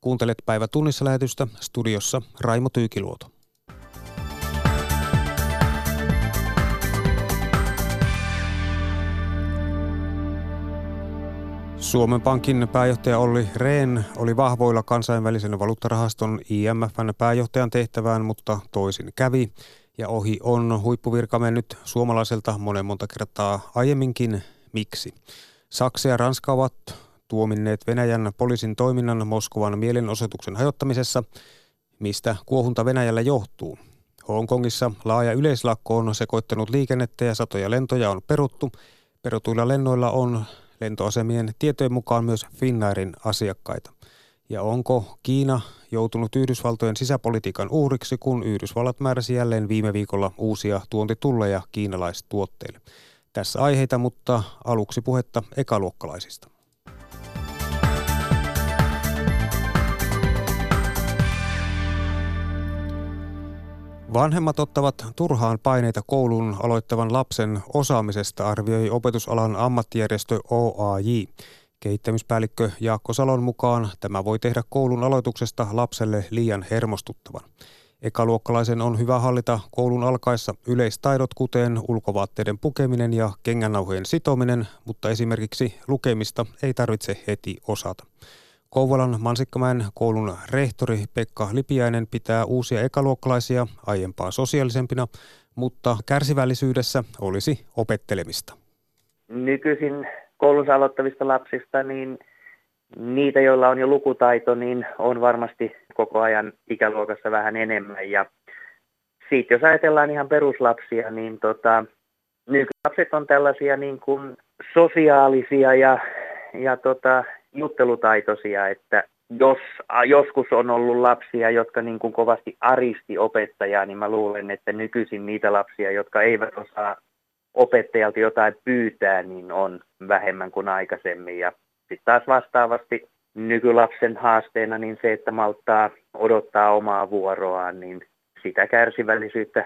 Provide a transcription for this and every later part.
Kuuntelet päivä tunnissa lähetystä studiossa Raimo Tyykiluoto. Suomen Pankin pääjohtaja Olli Rehn oli vahvoilla kansainvälisen valuuttarahaston IMFn pääjohtajan tehtävään, mutta toisin kävi. Ja ohi on huippuvirka mennyt suomalaiselta monen monta kertaa aiemminkin. Miksi? Saksa ja Ranska ovat tuominneet Venäjän poliisin toiminnan Moskovan mielenosoituksen hajottamisessa. Mistä kuohunta Venäjällä johtuu? Hongkongissa laaja yleislakko on sekoittanut liikennettä ja satoja lentoja on peruttu. Perutuilla lennoilla on lentoasemien tietojen mukaan myös Finnairin asiakkaita. Ja onko Kiina joutunut Yhdysvaltojen sisäpolitiikan uhriksi, kun Yhdysvallat määräsi jälleen viime viikolla uusia tuontitulleja kiinalaistuotteille? Tässä aiheita, mutta aluksi puhetta ekaluokkalaisista. Vanhemmat ottavat turhaan paineita koulun aloittavan lapsen osaamisesta, arvioi opetusalan ammattijärjestö OAJ. Kehittämispäällikkö Jaakko Salon mukaan tämä voi tehdä koulun aloituksesta lapselle liian hermostuttavan. Ekaluokkalaisen on hyvä hallita koulun alkaessa yleistaidot, kuten ulkovaatteiden pukeminen ja kengännauhojen sitominen, mutta esimerkiksi lukemista ei tarvitse heti osata. Kouvolan Mansikkamäen koulun rehtori Pekka Lipiäinen pitää uusia ekaluokkalaisia aiempaa sosiaalisempina, mutta kärsivällisyydessä olisi opettelemista. Nykyisin koulunsa aloittavista lapsista, niin niitä, joilla on jo lukutaito, niin on varmasti koko ajan ikäluokassa vähän enemmän. Ja siitä jos ajatellaan ihan peruslapsia, niin tota, nykylapset on tällaisia niin kuin sosiaalisia ja, ja tota, juttelutaitoisia, että jos joskus on ollut lapsia, jotka niin kuin kovasti aristi opettajaa, niin mä luulen, että nykyisin niitä lapsia, jotka eivät osaa opettajalta jotain pyytää, niin on vähemmän kuin aikaisemmin. Ja sitten taas vastaavasti nykylapsen haasteena niin se, että malttaa odottaa omaa vuoroaan, niin sitä kärsivällisyyttä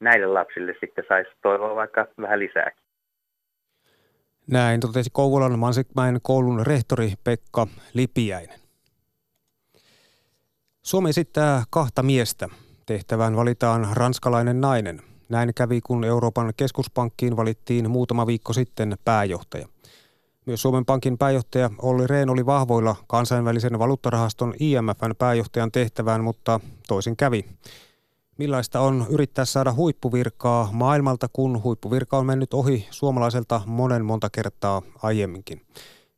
näille lapsille sitten saisi toivoa vaikka vähän lisääkin. Näin totesi Kouvolan Mansikmäen koulun rehtori Pekka Lipiäinen. Suomi esittää kahta miestä. Tehtävään valitaan ranskalainen nainen. Näin kävi, kun Euroopan keskuspankkiin valittiin muutama viikko sitten pääjohtaja. Myös Suomen Pankin pääjohtaja Olli Rehn oli vahvoilla kansainvälisen valuuttarahaston IMFn pääjohtajan tehtävään, mutta toisin kävi. Millaista on yrittää saada huippuvirkaa maailmalta, kun huippuvirka on mennyt ohi suomalaiselta monen monta kertaa aiemminkin?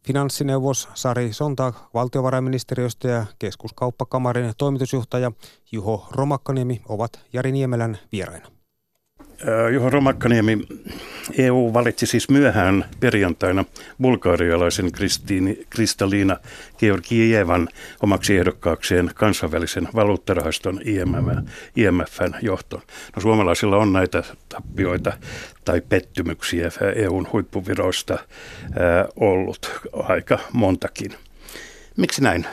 Finanssineuvos Sari Sontag valtiovarainministeriöstä ja keskuskauppakamarin toimitusjohtaja Juho Romakkaniemi ovat Jari Niemelän vieraina. Juho Romakkaniemi, EU valitsi siis myöhään perjantaina bulgaarialaisen Kristiini, Kristaliina Georgievan omaksi ehdokkaakseen kansainvälisen valuuttarahaston IMF, IMFn johtoon. No, suomalaisilla on näitä tappioita tai pettymyksiä EUn huippuviroista ollut aika montakin. Miksi näin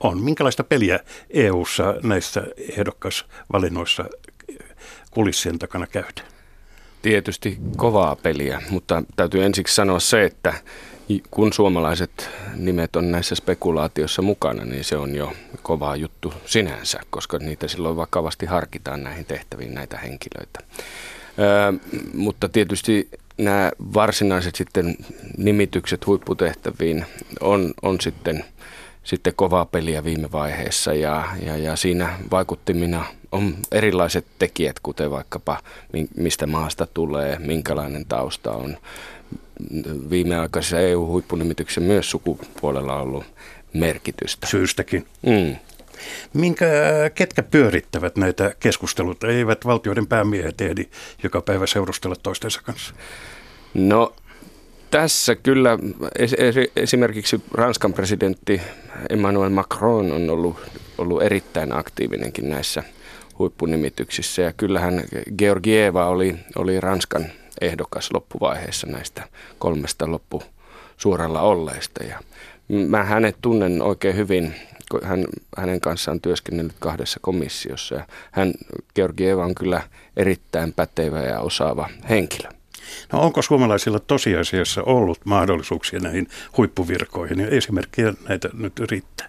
on? Minkälaista peliä EUssa näissä ehdokasvalinnoissa kulissien takana käydään? Tietysti kovaa peliä, mutta täytyy ensiksi sanoa se, että kun suomalaiset nimet on näissä spekulaatioissa mukana, niin se on jo kova juttu sinänsä, koska niitä silloin vakavasti harkitaan näihin tehtäviin näitä henkilöitä. Öö, mutta tietysti nämä varsinaiset sitten nimitykset huipputehtäviin on, on sitten, sitten kovaa peliä viime vaiheessa ja, ja, ja siinä vaikuttimina on erilaiset tekijät, kuten vaikkapa mistä maasta tulee, minkälainen tausta on. Viimeaikaisessa EU-huippunimityksessä myös sukupuolella on ollut merkitystä. Syystäkin. Mm. Minkä, ketkä pyörittävät näitä keskusteluita? Eivät valtioiden päämiehet ehdi joka päivä seurustella toistensa kanssa? No tässä kyllä esimerkiksi Ranskan presidentti Emmanuel Macron on ollut, ollut erittäin aktiivinenkin näissä huippunimityksissä. Ja kyllähän Georgieva oli, oli Ranskan ehdokas loppuvaiheessa näistä kolmesta loppu suoralla olleista. Ja mä hänet tunnen oikein hyvin, hän, hänen kanssaan työskennellyt kahdessa komissiossa. Ja hän, Georgieva on kyllä erittäin pätevä ja osaava henkilö. No onko suomalaisilla tosiasiassa ollut mahdollisuuksia näihin huippuvirkoihin ja esimerkkejä näitä nyt riittää?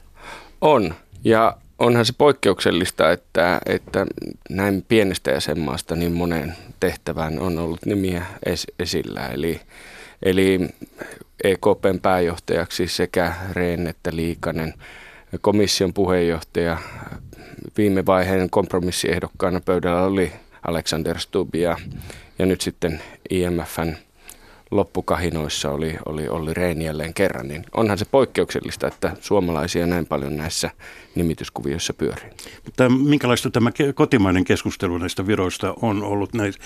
On. Ja onhan se poikkeuksellista, että, että näin pienestä jäsenmaasta niin moneen tehtävään on ollut nimiä es, esillä. Eli, eli EKPn pääjohtajaksi sekä Rehn että Liikanen, komission puheenjohtaja, viime vaiheen kompromissiehdokkaana pöydällä oli Alexander Stubb ja, ja nyt sitten IMFn loppukahinoissa oli, oli Olli Rehn jälleen kerran, niin onhan se poikkeuksellista, että suomalaisia näin paljon näissä nimityskuvioissa pyörii. Mutta minkälaista tämä kotimainen keskustelu näistä viroista on ollut näitä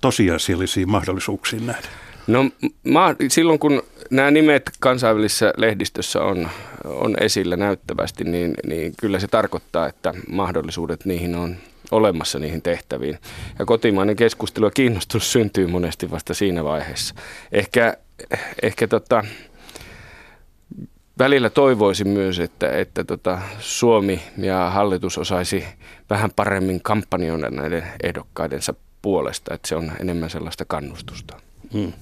tosiasiallisiin mahdollisuuksiin nähdä? No mä, silloin kun nämä nimet kansainvälisessä lehdistössä on, on esillä näyttävästi, niin, niin kyllä se tarkoittaa, että mahdollisuudet niihin on olemassa niihin tehtäviin. Ja kotimainen keskustelu ja kiinnostus syntyy monesti vasta siinä vaiheessa. Ehkä, ehkä tota, välillä toivoisin myös, että, että tota Suomi ja hallitus osaisi vähän paremmin kampanjoida näiden ehdokkaidensa puolesta, että se on enemmän sellaista kannustusta. Hmm.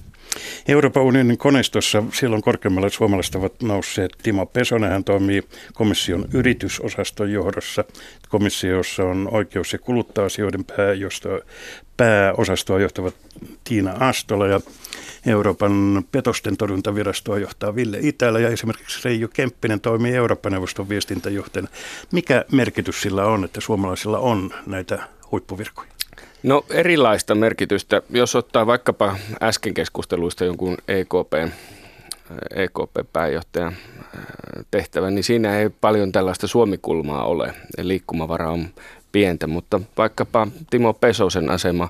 Euroopan unionin koneistossa silloin korkeammalle suomalaiset ovat nousseet Timo Pesonen. Hän toimii komission yritysosaston johdossa. Komissiossa on oikeus- ja kuluttaa-asioiden pääosastoa johtavat Tiina Astola ja Euroopan petosten torjuntavirastoa johtaa Ville Itälä ja esimerkiksi Reijo Kemppinen toimii Eurooppa-neuvoston viestintäjohtajana. Mikä merkitys sillä on, että suomalaisilla on näitä huippuvirkoja? No erilaista merkitystä. Jos ottaa vaikkapa äsken keskusteluista jonkun EKP, EKP-pääjohtajan tehtävän, niin siinä ei paljon tällaista suomikulmaa ole. Liikkumavara on pientä, mutta vaikkapa Timo Pesosen asema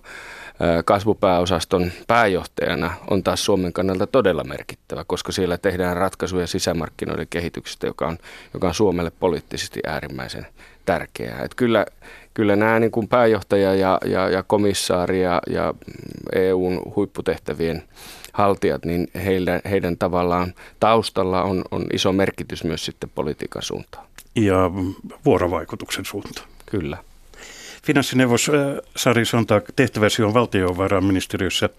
kasvupääosaston pääjohtajana on taas Suomen kannalta todella merkittävä, koska siellä tehdään ratkaisuja sisämarkkinoiden kehityksestä, joka on, joka on Suomelle poliittisesti äärimmäisen tärkeää. Että kyllä, kyllä nämä niin kuin pääjohtaja ja, ja, ja komissaari ja, ja EUn huipputehtävien haltijat, niin heillä, heidän tavallaan taustalla on, on iso merkitys myös sitten politiikan suuntaan. Ja vuorovaikutuksen suuntaan. Kyllä. Finanssineuvos äh, Sari Sontak, tehtäväsi on valtiovarainministeriössä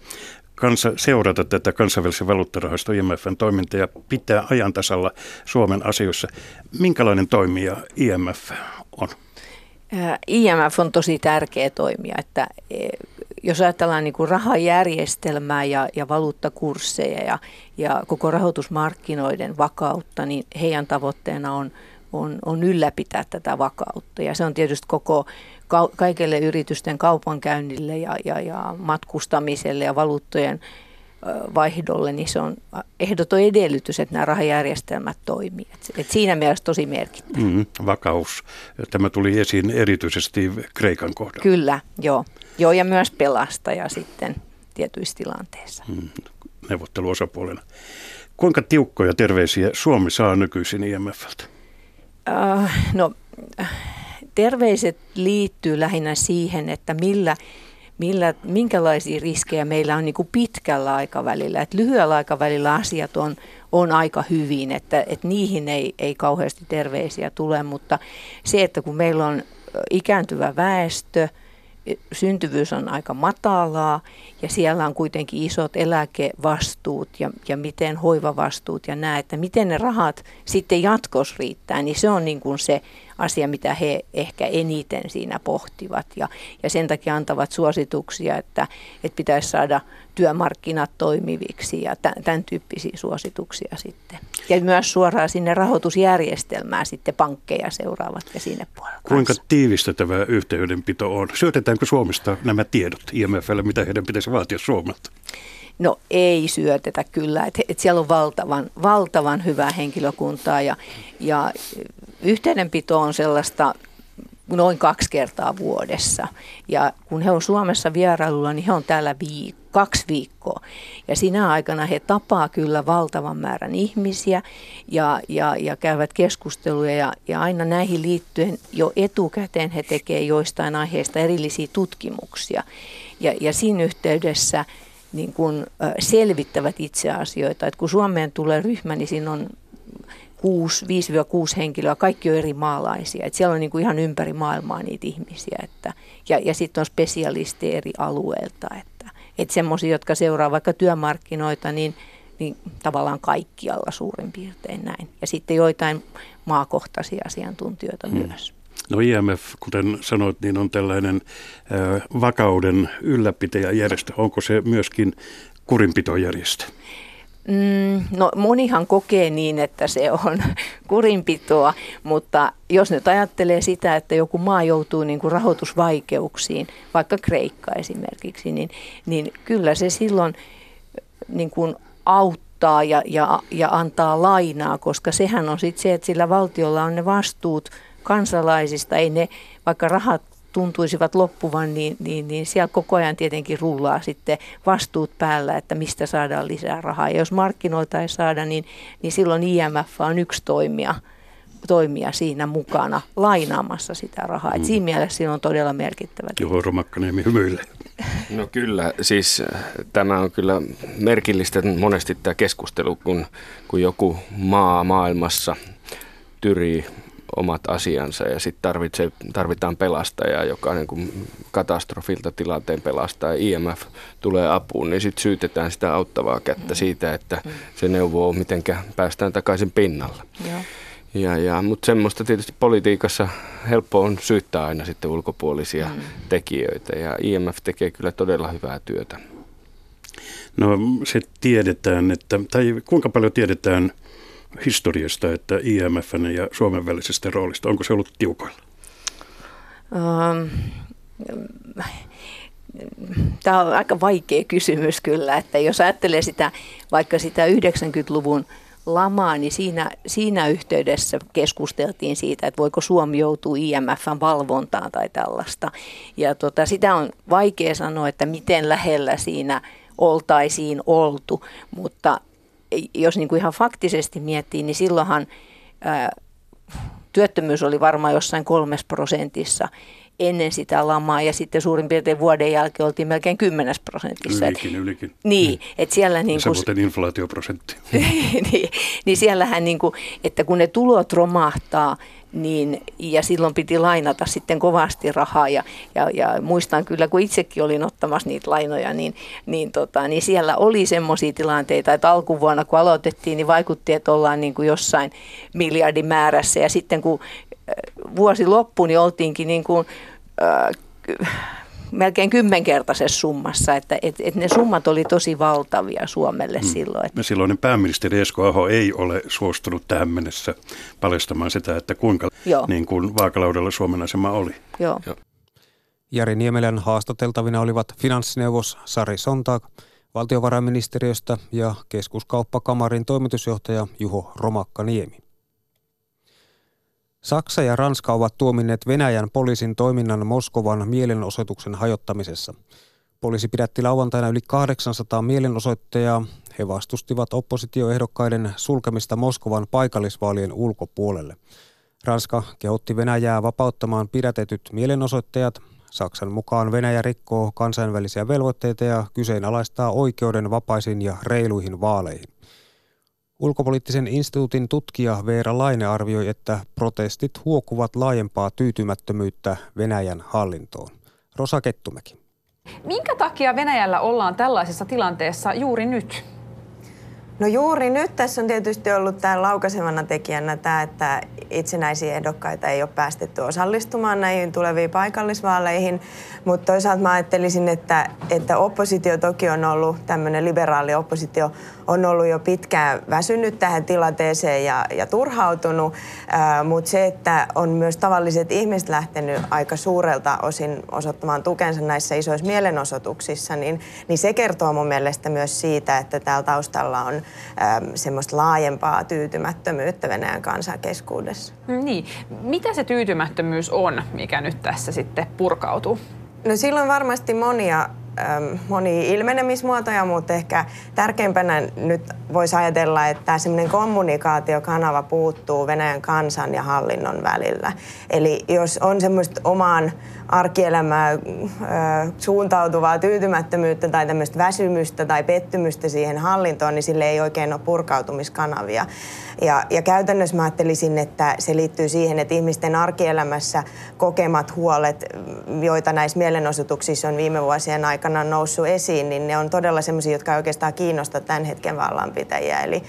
kanssa seurata tätä kansainvälisen valuuttarahasto IMFn toimintaa ja pitää ajan tasalla Suomen asioissa. Minkälainen toimija IMF on? IMF on tosi tärkeä toimija, että e, jos ajatellaan niin kuin rahajärjestelmää ja, ja valuuttakursseja ja, ja koko rahoitusmarkkinoiden vakautta, niin heidän tavoitteena on, on, on ylläpitää tätä vakautta. Ja se on tietysti koko kaikille yritysten kaupankäynnille ja, ja, ja matkustamiselle ja valuuttojen vaihdolle, niin se on ehdoton edellytys, että nämä rahajärjestelmät toimii. Et, siinä mielessä tosi merkittävä. Mm, vakaus. Tämä tuli esiin erityisesti Kreikan kohdalla. Kyllä, joo. joo ja myös pelastaja sitten tietyissä tilanteissa. Mm, neuvotteluosapuolena. Kuinka tiukkoja terveisiä Suomi saa nykyisin IMFltä? Uh, no, terveiset liittyy lähinnä siihen, että millä millä, minkälaisia riskejä meillä on niin kuin pitkällä aikavälillä. Et lyhyellä aikavälillä asiat on, on aika hyvin, että, että niihin ei, ei kauheasti terveisiä tule, mutta se, että kun meillä on ikääntyvä väestö, syntyvyys on aika matalaa ja siellä on kuitenkin isot eläkevastuut ja, ja miten hoivavastuut ja nämä, että miten ne rahat sitten jatkos riittää, niin se on niin kuin se asia, mitä he ehkä eniten siinä pohtivat. Ja, ja sen takia antavat suosituksia, että, että pitäisi saada työmarkkinat toimiviksi ja tämän tyyppisiä suosituksia sitten. Ja myös suoraan sinne rahoitusjärjestelmään sitten pankkeja seuraavat ja sinne puolella Kuinka tiivistä tämä yhteydenpito on? Syötetäänkö Suomesta nämä tiedot IMFlle, mitä heidän pitäisi vaatia Suomelta? No ei syötetä kyllä, että et siellä on valtavan, valtavan hyvää henkilökuntaa ja, ja yhteydenpito on sellaista noin kaksi kertaa vuodessa. Ja kun he on Suomessa vierailulla, niin he on täällä viik- kaksi viikkoa. Ja sinä aikana he tapaa kyllä valtavan määrän ihmisiä ja, ja, ja käyvät keskusteluja. Ja, ja aina näihin liittyen jo etukäteen he tekevät joistain aiheista erillisiä tutkimuksia. Ja, ja siinä yhteydessä niin kun, selvittävät itse asioita. Et kun Suomeen tulee ryhmä, niin siinä on 6, 5-6 henkilöä, kaikki on eri maalaisia. Et siellä on niin kuin ihan ympäri maailmaa niitä ihmisiä. Että, ja ja sitten on spesialisteja eri alueilta. Että, että semmoisia, jotka seuraa vaikka työmarkkinoita, niin, niin tavallaan kaikkialla suurin piirtein näin. Ja sitten joitain maakohtaisia asiantuntijoita hmm. myös. No IMF, kuten sanoit, niin on tällainen vakauden ylläpitäjäjärjestö. Onko se myöskin kurinpitojärjestö? Mm, no monihan kokee niin, että se on kurinpitoa, mutta jos nyt ajattelee sitä, että joku maa joutuu niin kuin rahoitusvaikeuksiin, vaikka Kreikka esimerkiksi, niin, niin kyllä se silloin niin kuin auttaa ja, ja, ja antaa lainaa, koska sehän on sitten se, että sillä valtiolla on ne vastuut kansalaisista, ei ne, vaikka rahat tuntuisivat loppuvan, niin, niin, niin siellä koko ajan tietenkin rullaa sitten vastuut päällä, että mistä saadaan lisää rahaa. Ja jos markkinoilta ei saada, niin, niin silloin IMF on yksi toimija, toimija siinä mukana lainaamassa sitä rahaa. Et mm. siinä mielessä siinä on todella merkittävä. Juho Romakkaniemi hymyilee. No kyllä, siis äh, tämä on kyllä merkillistä monesti tämä keskustelu, kun, kun joku maa maailmassa tyrii omat asiansa ja sitten tarvitaan pelastajaa, joka niin kuin katastrofilta tilanteen pelastaa ja IMF tulee apuun, niin sitten syytetään sitä auttavaa kättä mm. siitä, että mm. se neuvoo, miten päästään takaisin pinnalla. Ja. Ja, ja, mutta semmoista tietysti politiikassa helppo on syyttää aina sitten ulkopuolisia mm. tekijöitä ja IMF tekee kyllä todella hyvää työtä. No se tiedetään, että, tai kuinka paljon tiedetään – historiasta, että IMFn ja Suomen välisestä roolista, onko se ollut tiukoilla? Um, Tämä on aika vaikea kysymys kyllä, että jos ajattelee sitä vaikka sitä 90-luvun lamaa, niin siinä, siinä yhteydessä keskusteltiin siitä, että voiko Suomi joutua IMFn valvontaan tai tällaista. Ja tota, sitä on vaikea sanoa, että miten lähellä siinä oltaisiin oltu, mutta jos niin kuin ihan faktisesti miettii, niin silloinhan ää, työttömyys oli varmaan jossain kolmes prosentissa ennen sitä lamaa ja sitten suurin piirtein vuoden jälkeen oltiin melkein 10 prosentissa. Ylikin, ylikin. Niin, niin. että siellä niin kuin... Se inflaatioprosentti. niin, niin siellähän niin kuin, että kun ne tulot romahtaa, niin, ja silloin piti lainata sitten kovasti rahaa ja, ja, ja muistan kyllä, kun itsekin olin ottamassa niitä lainoja, niin, niin, tota, niin siellä oli semmoisia tilanteita, että alkuvuonna kun aloitettiin, niin vaikutti, että ollaan niin kuin jossain miljardin määrässä ja sitten kun vuosi loppui, niin oltiinkin niin kuin, äh, melkein kymmenkertaisessa summassa, että et, et ne summat oli tosi valtavia Suomelle hmm. silloin. Että. Silloinen pääministeri Esko Aho ei ole suostunut tähän mennessä paljastamaan sitä, että kuinka niin kuin vaakalaudella Suomen asema oli. Joo. Joo. Jari Niemelän haastateltavina olivat finanssineuvos Sari Sontag valtiovarainministeriöstä ja keskuskauppakamarin toimitusjohtaja Juho Romakka-Niemi. Saksa ja Ranska ovat tuominneet Venäjän poliisin toiminnan Moskovan mielenosoituksen hajottamisessa. Poliisi pidätti lauantaina yli 800 mielenosoittajaa. He vastustivat oppositioehdokkaiden sulkemista Moskovan paikallisvaalien ulkopuolelle. Ranska kehotti Venäjää vapauttamaan pidätetyt mielenosoittajat. Saksan mukaan Venäjä rikkoo kansainvälisiä velvoitteita ja kyseenalaistaa oikeuden vapaisiin ja reiluihin vaaleihin. Ulkopoliittisen instituutin tutkija Veera Laine arvioi, että protestit huokuvat laajempaa tyytymättömyyttä Venäjän hallintoon. Rosa Kettumäki. Minkä takia Venäjällä ollaan tällaisessa tilanteessa juuri nyt? No juuri nyt tässä on tietysti ollut tämän laukaisevana tekijänä tämä, että itsenäisiä ehdokkaita ei ole päästetty osallistumaan näihin tuleviin paikallisvaaleihin. Mutta toisaalta mä ajattelisin, että, että oppositio toki on ollut, tämmöinen liberaali oppositio on ollut jo pitkään väsynyt tähän tilanteeseen ja, ja turhautunut. Mutta se, että on myös tavalliset ihmiset lähtenyt aika suurelta osin osoittamaan tukensa näissä isoissa mielenosoituksissa, niin, niin se kertoo mun mielestä myös siitä, että täällä taustalla on semmoista laajempaa tyytymättömyyttä Venäjän kansan keskuudessa. Niin. Mitä se tyytymättömyys on, mikä nyt tässä sitten purkautuu? No silloin varmasti monia monia ilmenemismuotoja, mutta ehkä tärkeimpänä nyt voisi ajatella, että semmoinen kommunikaatiokanava puuttuu Venäjän kansan ja hallinnon välillä. Eli jos on semmoista omaan arkielämään suuntautuvaa tyytymättömyyttä tai tämmöistä väsymystä tai pettymystä siihen hallintoon, niin sille ei oikein ole purkautumiskanavia. Ja, ja käytännössä mä ajattelisin, että se liittyy siihen, että ihmisten arkielämässä kokemat huolet, joita näissä mielenosoituksissa on viime vuosien aikana aikana noussut esiin, niin ne on todella sellaisia, jotka oikeastaan kiinnosta tämän hetken vallanpitäjiä. Eli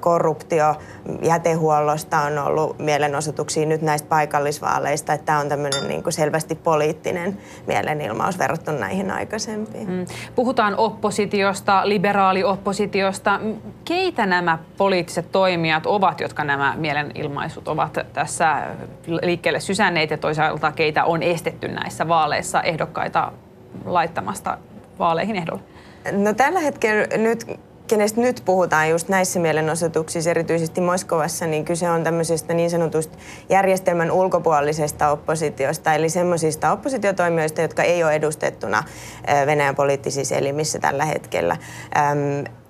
korruptio, jätehuollosta on ollut mielenosoituksia nyt näistä paikallisvaaleista, että tämä on tämmöinen niin kuin selvästi poliittinen mielenilmaus verrattuna näihin aikaisempiin. Mm. Puhutaan oppositiosta, liberaalioppositiosta. Keitä nämä poliittiset toimijat ovat, jotka nämä mielenilmaisut ovat tässä liikkeelle sysänneet ja toisaalta keitä on estetty näissä vaaleissa ehdokkaita laittamasta vaaleihin ehdolle? No tällä hetkellä nyt kenestä nyt puhutaan just näissä mielenosoituksissa, erityisesti Moskovassa, niin kyse on tämmöisestä niin sanotusta järjestelmän ulkopuolisesta oppositiosta, eli semmoisista oppositiotoimijoista, jotka ei ole edustettuna Venäjän poliittisissa elimissä tällä hetkellä.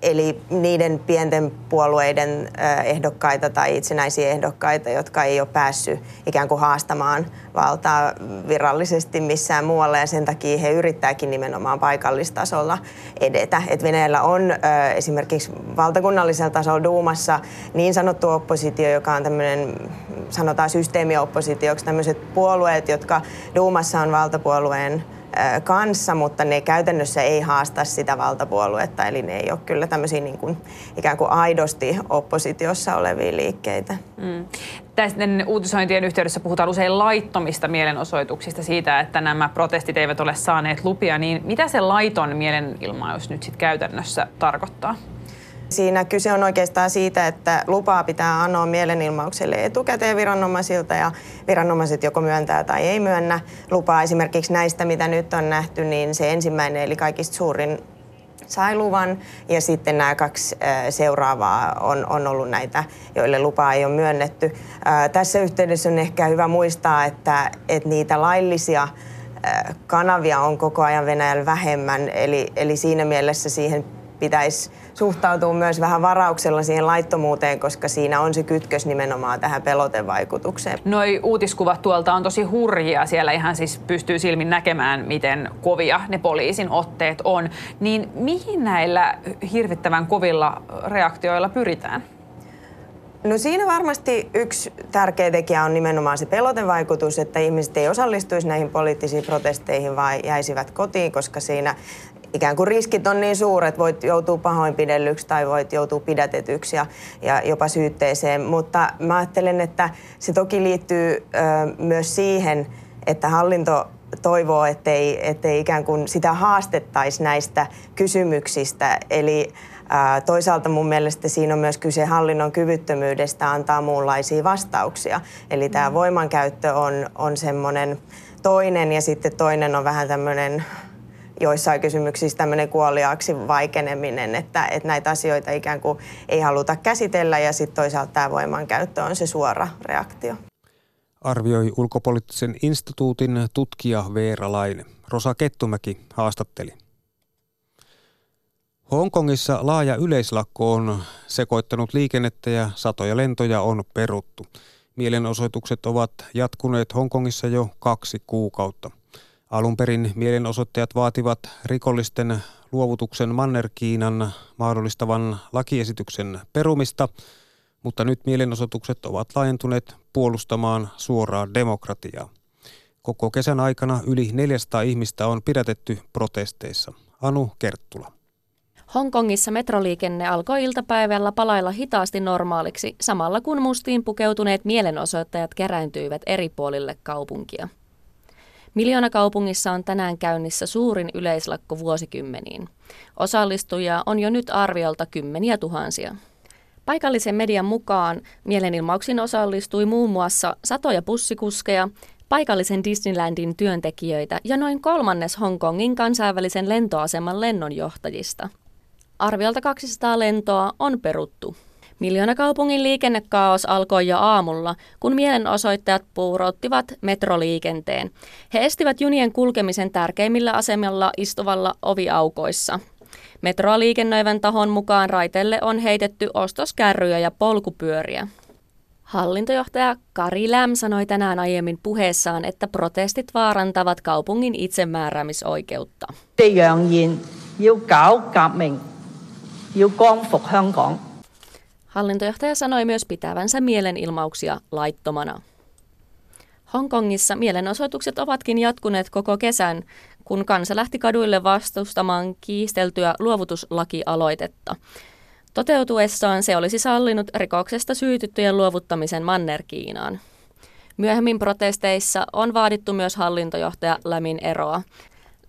Eli niiden pienten puolueiden ehdokkaita tai itsenäisiä ehdokkaita, jotka ei ole päässyt ikään kuin haastamaan valtaa virallisesti missään muualla ja sen takia he yrittääkin nimenomaan paikallistasolla edetä. Et Venäjällä on esimerkiksi valtakunnallisella tasolla Duumassa niin sanottu oppositio, joka on tämmöinen sanotaan systeemioppositioksi, tämmöiset puolueet, jotka Duumassa on valtapuolueen kanssa, mutta ne käytännössä ei haasta sitä valtapuoluetta, eli ne ei ole kyllä tämmöisiä niin kuin, ikään kuin aidosti oppositiossa olevia liikkeitä. Mm. Tästen uutisointien yhteydessä puhutaan usein laittomista mielenosoituksista siitä, että nämä protestit eivät ole saaneet lupia, niin mitä se laiton mielenilmaus nyt sitten käytännössä tarkoittaa? Siinä kyse on oikeastaan siitä, että lupaa pitää anoa mielenilmaukselle etukäteen viranomaisilta ja viranomaiset joko myöntää tai ei myönnä lupaa. Esimerkiksi näistä, mitä nyt on nähty, niin se ensimmäinen eli kaikista suurin sai luvan ja sitten nämä kaksi seuraavaa on, on ollut näitä, joille lupaa ei ole myönnetty. Tässä yhteydessä on ehkä hyvä muistaa, että, että niitä laillisia kanavia on koko ajan Venäjällä vähemmän, eli, eli siinä mielessä siihen pitäisi suhtautua myös vähän varauksella siihen laittomuuteen, koska siinä on se kytkös nimenomaan tähän pelotevaikutukseen. Noi uutiskuvat tuolta on tosi hurjia. Siellä ihan siis pystyy silmin näkemään, miten kovia ne poliisin otteet on. Niin mihin näillä hirvittävän kovilla reaktioilla pyritään? No siinä varmasti yksi tärkeä tekijä on nimenomaan se pelotevaikutus, että ihmiset ei osallistuisi näihin poliittisiin protesteihin, vaan jäisivät kotiin, koska siinä ikään kuin riskit on niin suuret, voit joutua pahoinpidellyksi tai voit joutua pidätetyksi ja, ja jopa syytteeseen. Mutta mä ajattelen, että se toki liittyy ö, myös siihen, että hallinto toivoo, ettei, ettei ikään kuin sitä haastettaisi näistä kysymyksistä. Eli ää, toisaalta mun mielestä siinä on myös kyse hallinnon kyvyttömyydestä antaa muunlaisia vastauksia. Eli tämä mm. voimankäyttö on, on semmoinen toinen ja sitten toinen on vähän tämmöinen joissain kysymyksissä tämmöinen kuoliaaksi vaikeneminen, että, että näitä asioita ikään kuin ei haluta käsitellä ja sitten toisaalta tämä voimankäyttö on se suora reaktio. Arvioi ulkopoliittisen instituutin tutkija Veera Laine. Rosa Kettumäki haastatteli. Hongkongissa laaja yleislakko on sekoittanut liikennettä ja satoja lentoja on peruttu. Mielenosoitukset ovat jatkuneet Hongkongissa jo kaksi kuukautta – Alun perin mielenosoittajat vaativat rikollisten luovutuksen Manner-Kiinan mahdollistavan lakiesityksen perumista, mutta nyt mielenosoitukset ovat laajentuneet puolustamaan suoraa demokratiaa. Koko kesän aikana yli 400 ihmistä on pidätetty protesteissa. Anu Kerttula. Hongkongissa metroliikenne alkoi iltapäivällä palailla hitaasti normaaliksi, samalla kun mustiin pukeutuneet mielenosoittajat kerääntyivät eri puolille kaupunkia. Miljoona kaupungissa on tänään käynnissä suurin yleislakko vuosikymmeniin. Osallistujia on jo nyt arviolta kymmeniä tuhansia. Paikallisen median mukaan mielenilmauksiin osallistui muun muassa satoja bussikuskeja, paikallisen Disneylandin työntekijöitä ja noin kolmannes Hongkongin kansainvälisen lentoaseman lennonjohtajista. Arviolta 200 lentoa on peruttu. Miljoona kaupungin liikennekaos alkoi jo aamulla, kun mielenosoittajat puurouttivat metroliikenteen. He estivät junien kulkemisen tärkeimmillä asemilla istuvalla oviaukoissa. Metroa liikennöivän tahon mukaan raiteille on heitetty ostoskärryjä ja polkupyöriä. Hallintojohtaja Kari Läm sanoi tänään aiemmin puheessaan, että protestit vaarantavat kaupungin itsemääräämisoikeutta. 这扬言要搞革命，要光复香港。 Hallintojohtaja sanoi myös pitävänsä mielenilmauksia laittomana. Hongkongissa mielenosoitukset ovatkin jatkuneet koko kesän, kun kansa lähti kaduille vastustamaan kiisteltyä luovutuslakialoitetta. Toteutuessaan se olisi sallinut rikoksesta syytyttyjen luovuttamisen Manner-Kiinaan. Myöhemmin protesteissa on vaadittu myös hallintojohtaja Lämin eroa.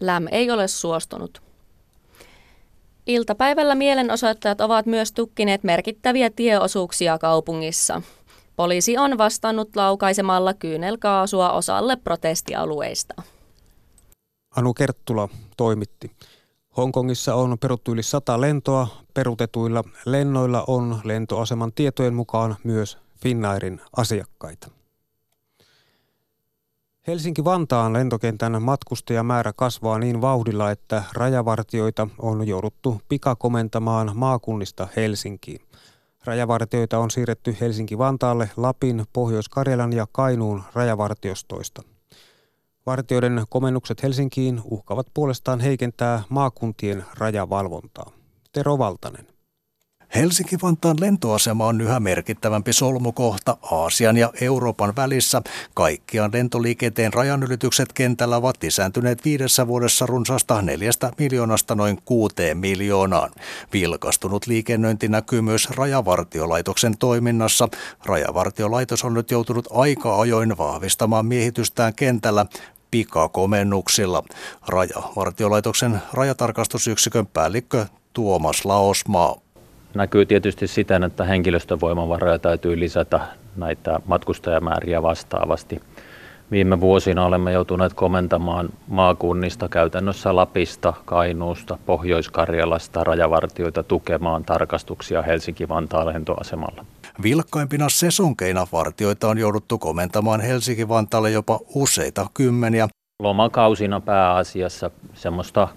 Läm ei ole suostunut. Iltapäivällä mielenosoittajat ovat myös tukkineet merkittäviä tieosuuksia kaupungissa. Poliisi on vastannut laukaisemalla kyynelkaasua osalle protestialueista. Anu Kerttula toimitti. Hongkongissa on peruttu yli sata lentoa. Perutetuilla lennoilla on lentoaseman tietojen mukaan myös Finnairin asiakkaita. Helsinki-Vantaan lentokentän matkustajamäärä kasvaa niin vauhdilla, että rajavartioita on jouduttu pikakomentamaan maakunnista Helsinkiin. Rajavartioita on siirretty Helsinki-Vantaalle Lapin, Pohjois-Karjalan ja Kainuun rajavartiostoista. Vartioiden komennukset Helsinkiin uhkaavat puolestaan heikentää maakuntien rajavalvontaa. Tero Valtanen. Helsinki-Vantaan lentoasema on yhä merkittävämpi solmukohta Aasian ja Euroopan välissä. Kaikkiaan lentoliikenteen rajanylitykset kentällä ovat lisääntyneet viidessä vuodessa runsaasta neljästä miljoonasta noin kuuteen miljoonaan. Vilkastunut liikennöinti näkyy myös Rajavartiolaitoksen toiminnassa. Rajavartiolaitos on nyt joutunut aika ajoin vahvistamaan miehitystään kentällä pikakomennuksilla. Rajavartiolaitoksen rajatarkastusyksikön päällikkö Tuomas Laosmaa näkyy tietysti siten, että henkilöstövoimavaroja täytyy lisätä näitä matkustajamääriä vastaavasti. Viime vuosina olemme joutuneet komentamaan maakunnista käytännössä Lapista, Kainuusta, Pohjois-Karjalasta rajavartioita tukemaan tarkastuksia Helsinki-Vantaan lentoasemalla. Vilkkaimpina sesonkeina vartioita on jouduttu komentamaan Helsinki-Vantaalle jopa useita kymmeniä. Lomakausina pääasiassa semmoista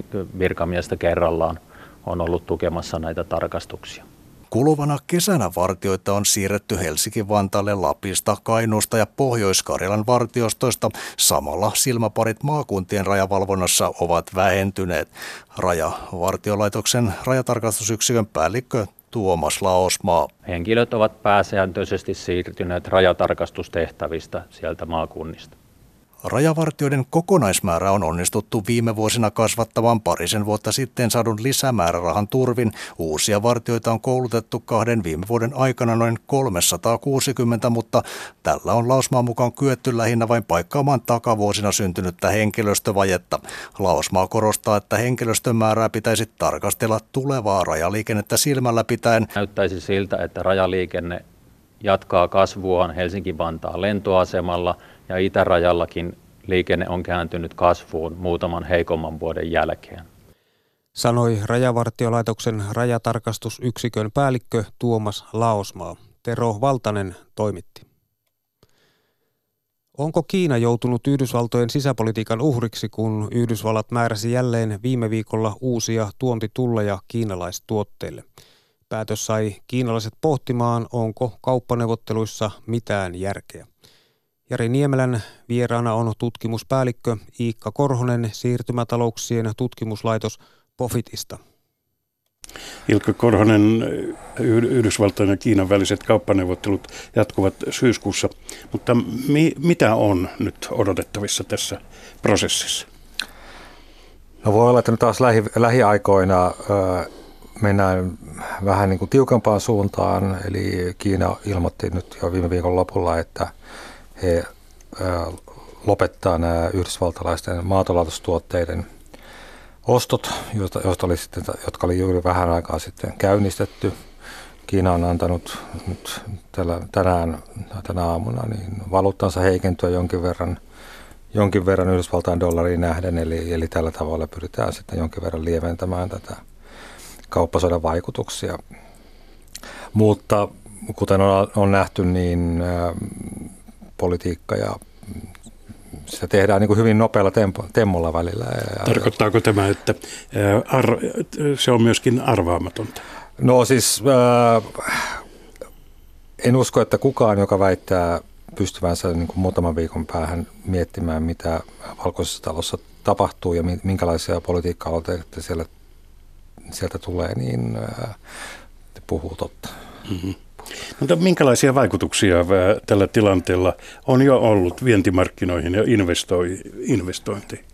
10-30 virkamiestä kerrallaan on ollut tukemassa näitä tarkastuksia. Kuluvana kesänä vartioita on siirretty Helsinki-Vantaalle Lapista, Kainuusta ja Pohjois-Karjalan vartiostoista. Samalla silmäparit maakuntien rajavalvonnassa ovat vähentyneet. Rajavartiolaitoksen rajatarkastusyksikön päällikkö Tuomas Laosmaa. Henkilöt ovat pääsääntöisesti siirtyneet rajatarkastustehtävistä sieltä maakunnista. Rajavartioiden kokonaismäärä on onnistuttu viime vuosina kasvattamaan parisen vuotta sitten saadun lisämäärärahan turvin. Uusia vartioita on koulutettu kahden viime vuoden aikana noin 360, mutta tällä on Lausmaan mukaan kyetty lähinnä vain paikkaamaan takavuosina syntynyttä henkilöstövajetta. Lausmaa korostaa, että henkilöstön määrää pitäisi tarkastella tulevaa rajaliikennettä silmällä pitäen. Näyttäisi siltä, että rajaliikenne jatkaa kasvuaan Helsinki-Vantaan lentoasemalla – ja itärajallakin liikenne on kääntynyt kasvuun muutaman heikomman vuoden jälkeen. Sanoi Rajavartiolaitoksen rajatarkastusyksikön päällikkö Tuomas Laosmaa. Tero Valtanen toimitti. Onko Kiina joutunut Yhdysvaltojen sisäpolitiikan uhriksi, kun Yhdysvallat määräsi jälleen viime viikolla uusia tuontitulleja kiinalaistuotteille? Päätös sai kiinalaiset pohtimaan, onko kauppaneuvotteluissa mitään järkeä. Jari Niemelän vieraana on tutkimuspäällikkö Iikka Korhonen siirtymätalouksien tutkimuslaitos Pofitista. Ilkka Korhonen, Yhdysvaltojen ja Kiinan väliset kauppaneuvottelut jatkuvat syyskuussa, mutta mi- mitä on nyt odotettavissa tässä prosessissa? No voi olla, että nyt taas lähi, lähiaikoina ö, mennään vähän niin kuin tiukempaan suuntaan, eli Kiina ilmoitti nyt jo viime viikon lopulla, että – he lopettaa nämä yhdysvaltalaisten maataloustuotteiden ostot, joista oli sitten, jotka oli juuri vähän aikaa sitten käynnistetty. Kiina on antanut nyt tällä, tänään, tänä aamuna niin valuuttansa heikentyä jonkin verran, jonkin verran Yhdysvaltain dollariin nähden, eli, eli tällä tavalla pyritään sitten jonkin verran lieventämään tätä kauppasodan vaikutuksia. Mutta kuten on, on nähty, niin politiikka ja se tehdään niin kuin hyvin nopealla tempo, temmolla välillä. Tarkoittaako tämä, että ar- se on myöskin arvaamatonta? No siis äh, en usko, että kukaan, joka väittää pystyvänsä niin kuin muutaman viikon päähän miettimään, mitä valkoisessa talossa tapahtuu ja minkälaisia politiikka-aloitteita siellä, sieltä tulee, niin äh, puhuu totta. Mm-hmm Mutta minkälaisia vaikutuksia tällä tilanteella on jo ollut vientimarkkinoihin ja investointiin?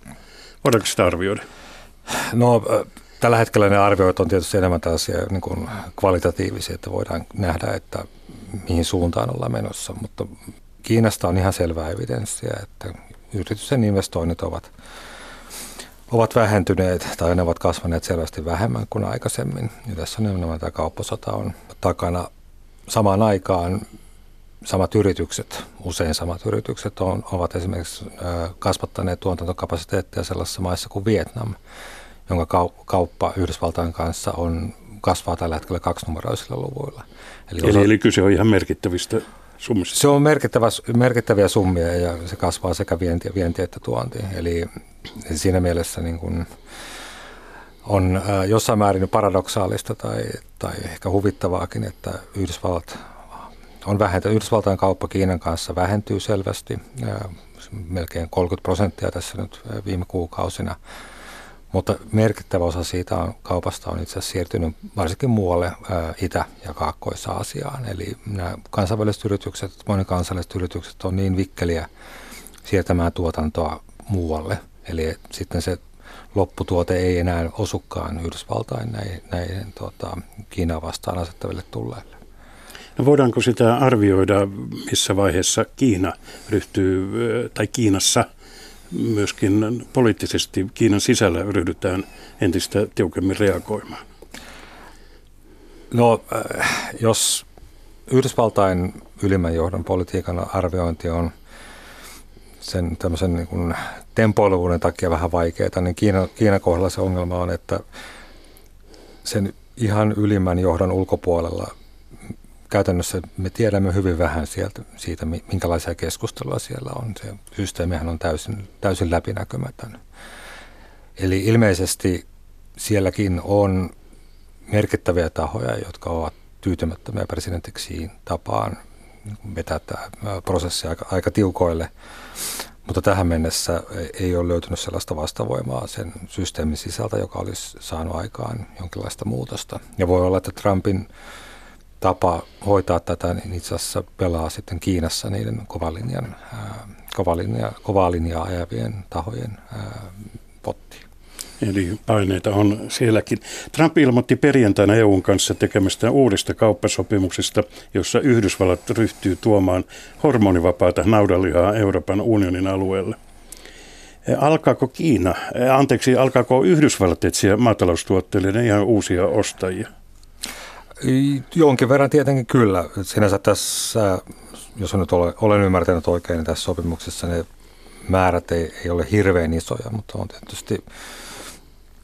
Voidaanko sitä arvioida? No tällä hetkellä ne arvioit on tietysti enemmän tällaisia niin kuin kvalitatiivisia, että voidaan nähdä, että mihin suuntaan ollaan menossa, mutta Kiinasta on ihan selvää evidenssiä, että yritysten investoinnit ovat, ovat vähentyneet tai ne ovat kasvaneet selvästi vähemmän kuin aikaisemmin. Ja tässä nimenomaan tämä kauppasota on takana. Samaan aikaan samat yritykset, usein samat yritykset on, ovat esimerkiksi kasvattaneet tuotantokapasiteettia sellaisissa maissa kuin Vietnam, jonka kauppa Yhdysvaltain kanssa on kasvaa tällä hetkellä kaksinumeroisilla luvuilla. Eli, eli, osa... eli kyse on ihan merkittävistä summista. Se on merkittävä, merkittäviä summia ja se kasvaa sekä vienti, vienti että tuonti. Eli siinä mielessä niin kuin on äh, jossain määrin paradoksaalista tai, tai ehkä huvittavaakin, että Yhdysvallat on vähentänyt. Yhdysvaltain kauppa Kiinan kanssa vähentyy selvästi, äh, melkein 30 prosenttia tässä nyt äh, viime kuukausina. Mutta merkittävä osa siitä on, kaupasta on itse asiassa siirtynyt varsinkin muualle ää, Itä- ja Kaakkois-Aasiaan. Eli nämä kansainväliset yritykset, monikansalliset yritykset on niin vikkeliä siirtämään tuotantoa muualle. Eli sitten se lopputuote ei enää osukaan Yhdysvaltain näihin, näihin tuota, Kiinaa vastaan asettaville tulleille. No voidaanko sitä arvioida, missä vaiheessa Kiina ryhtyy, tai Kiinassa – myöskin poliittisesti Kiinan sisällä ryhdytään entistä tiukemmin reagoimaan? No, äh, jos Yhdysvaltain ylimmän johdon politiikan arviointi on sen tämmöisen niin kuin tempoiluvuuden takia vähän vaikeaa, niin Kiinan, Kiinan kohdalla se ongelma on, että sen ihan ylimmän johdon ulkopuolella käytännössä me tiedämme hyvin vähän sieltä, siitä, minkälaisia keskusteluja siellä on. Se systeemihän on täysin, täysin läpinäkymätön. Eli ilmeisesti sielläkin on merkittäviä tahoja, jotka ovat tyytymättömiä presidenttiksi tapaan vetää tämä prosessi aika, aika tiukoille. Mutta tähän mennessä ei ole löytynyt sellaista vastavoimaa sen systeemin sisältä, joka olisi saanut aikaan jonkinlaista muutosta. Ja voi olla, että Trumpin tapa hoitaa tätä, niin itse asiassa pelaa sitten Kiinassa niiden kovalinjan, kovalinja, kovaa linjaa ajavien tahojen ää, potti. Eli paineita on sielläkin. Trump ilmoitti perjantaina EUn kanssa tekemästä uudesta kauppasopimuksesta, jossa Yhdysvallat ryhtyy tuomaan hormonivapaata naudanlihaa Euroopan unionin alueelle. Alkaako Kiina, anteeksi, alkaako Yhdysvallat etsiä maataloustuotteille ihan uusia ostajia? Jonkin verran tietenkin kyllä. Sinänsä tässä, jos nyt olen, olen ymmärtänyt oikein, niin tässä sopimuksessa ne määrät ei, ei ole hirveän isoja, mutta on tietysti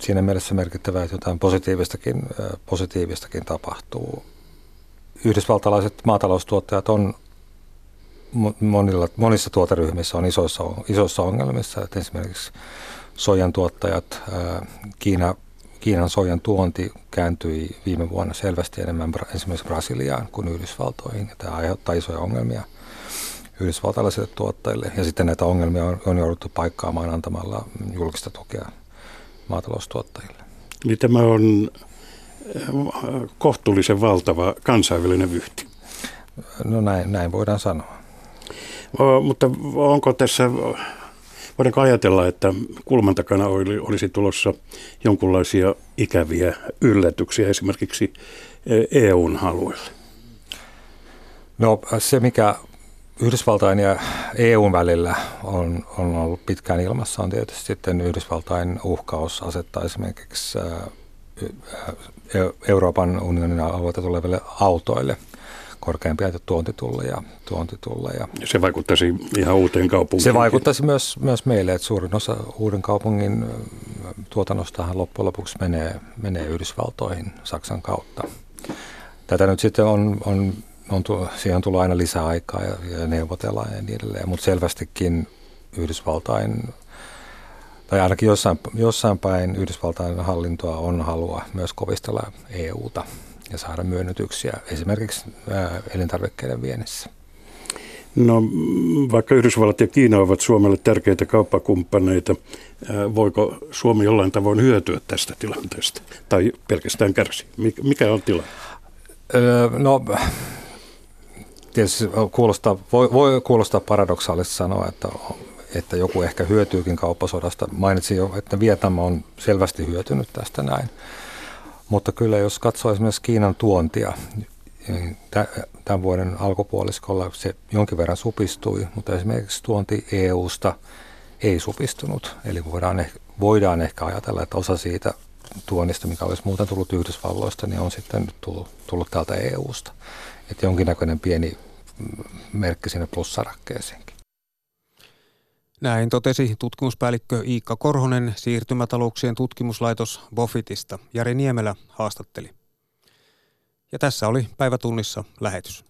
siinä mielessä merkittävää, että jotain positiivistakin, positiivistakin tapahtuu. Yhdysvaltalaiset maataloustuottajat on monilla, monissa tuoteryhmissä on isoissa, isoissa ongelmissa. Että esimerkiksi sojan tuottajat, Kiina Kiinan sojan tuonti kääntyi viime vuonna selvästi enemmän esimerkiksi Brasiliaan kuin Yhdysvaltoihin. Ja tämä aiheuttaa isoja ongelmia yhdysvaltalaisille tuottajille. Ja sitten näitä ongelmia on, on jouduttu paikkaamaan antamalla julkista tukea maataloustuottajille. Eli tämä on äh, kohtuullisen valtava kansainvälinen vyhti. No näin, näin voidaan sanoa. O, mutta onko tässä Voidaanko ajatella, että kulman takana olisi tulossa jonkinlaisia ikäviä yllätyksiä esimerkiksi EUn alueelle? No se, mikä Yhdysvaltain ja EUn välillä on, on ollut pitkään ilmassa, on tietysti sitten Yhdysvaltain uhkaus asettaa esimerkiksi Euroopan unionin alueelta tuleville autoille – korkeampia tuontitulleja. tuontitulleja. Se vaikuttaisi ihan uuteen kaupunkiin. Se vaikuttaisi myös, myös meille, että suurin osa uuden kaupungin tuotannostahan loppujen lopuksi menee, menee Yhdysvaltoihin Saksan kautta. Tätä nyt sitten on, on, on, siihen on tullut aina lisää aikaa ja, ja neuvotellaan ja niin edelleen, mutta selvästikin Yhdysvaltain tai ainakin jossain, jossain päin Yhdysvaltain hallintoa on halua myös kovistella EUta ja saada myönnytyksiä esimerkiksi elintarvikkeiden viennissä. No vaikka Yhdysvallat ja Kiina ovat Suomelle tärkeitä kauppakumppaneita, voiko Suomi jollain tavoin hyötyä tästä tilanteesta tai pelkästään kärsi? Mikä on tilanne? No tietysti kuulostaa, voi, voi kuulostaa paradoksaalista sanoa, että, että joku ehkä hyötyykin kauppasodasta. Mainitsin jo, että Vietnam on selvästi hyötynyt tästä näin. Mutta kyllä jos katsoo esimerkiksi Kiinan tuontia, niin tämän vuoden alkupuoliskolla se jonkin verran supistui, mutta esimerkiksi tuonti EUsta ei supistunut. Eli voidaan, voidaan ehkä ajatella, että osa siitä tuonnista, mikä olisi muuten tullut Yhdysvalloista, niin on sitten nyt tullut, tullut täältä EUsta. Että jonkinnäköinen pieni merkki sinne plussarakkeeseenkin. Näin totesi tutkimuspäällikkö Iikka Korhonen siirtymätalouksien tutkimuslaitos Bofitista. Jari Niemelä haastatteli. Ja tässä oli päivätunnissa lähetys.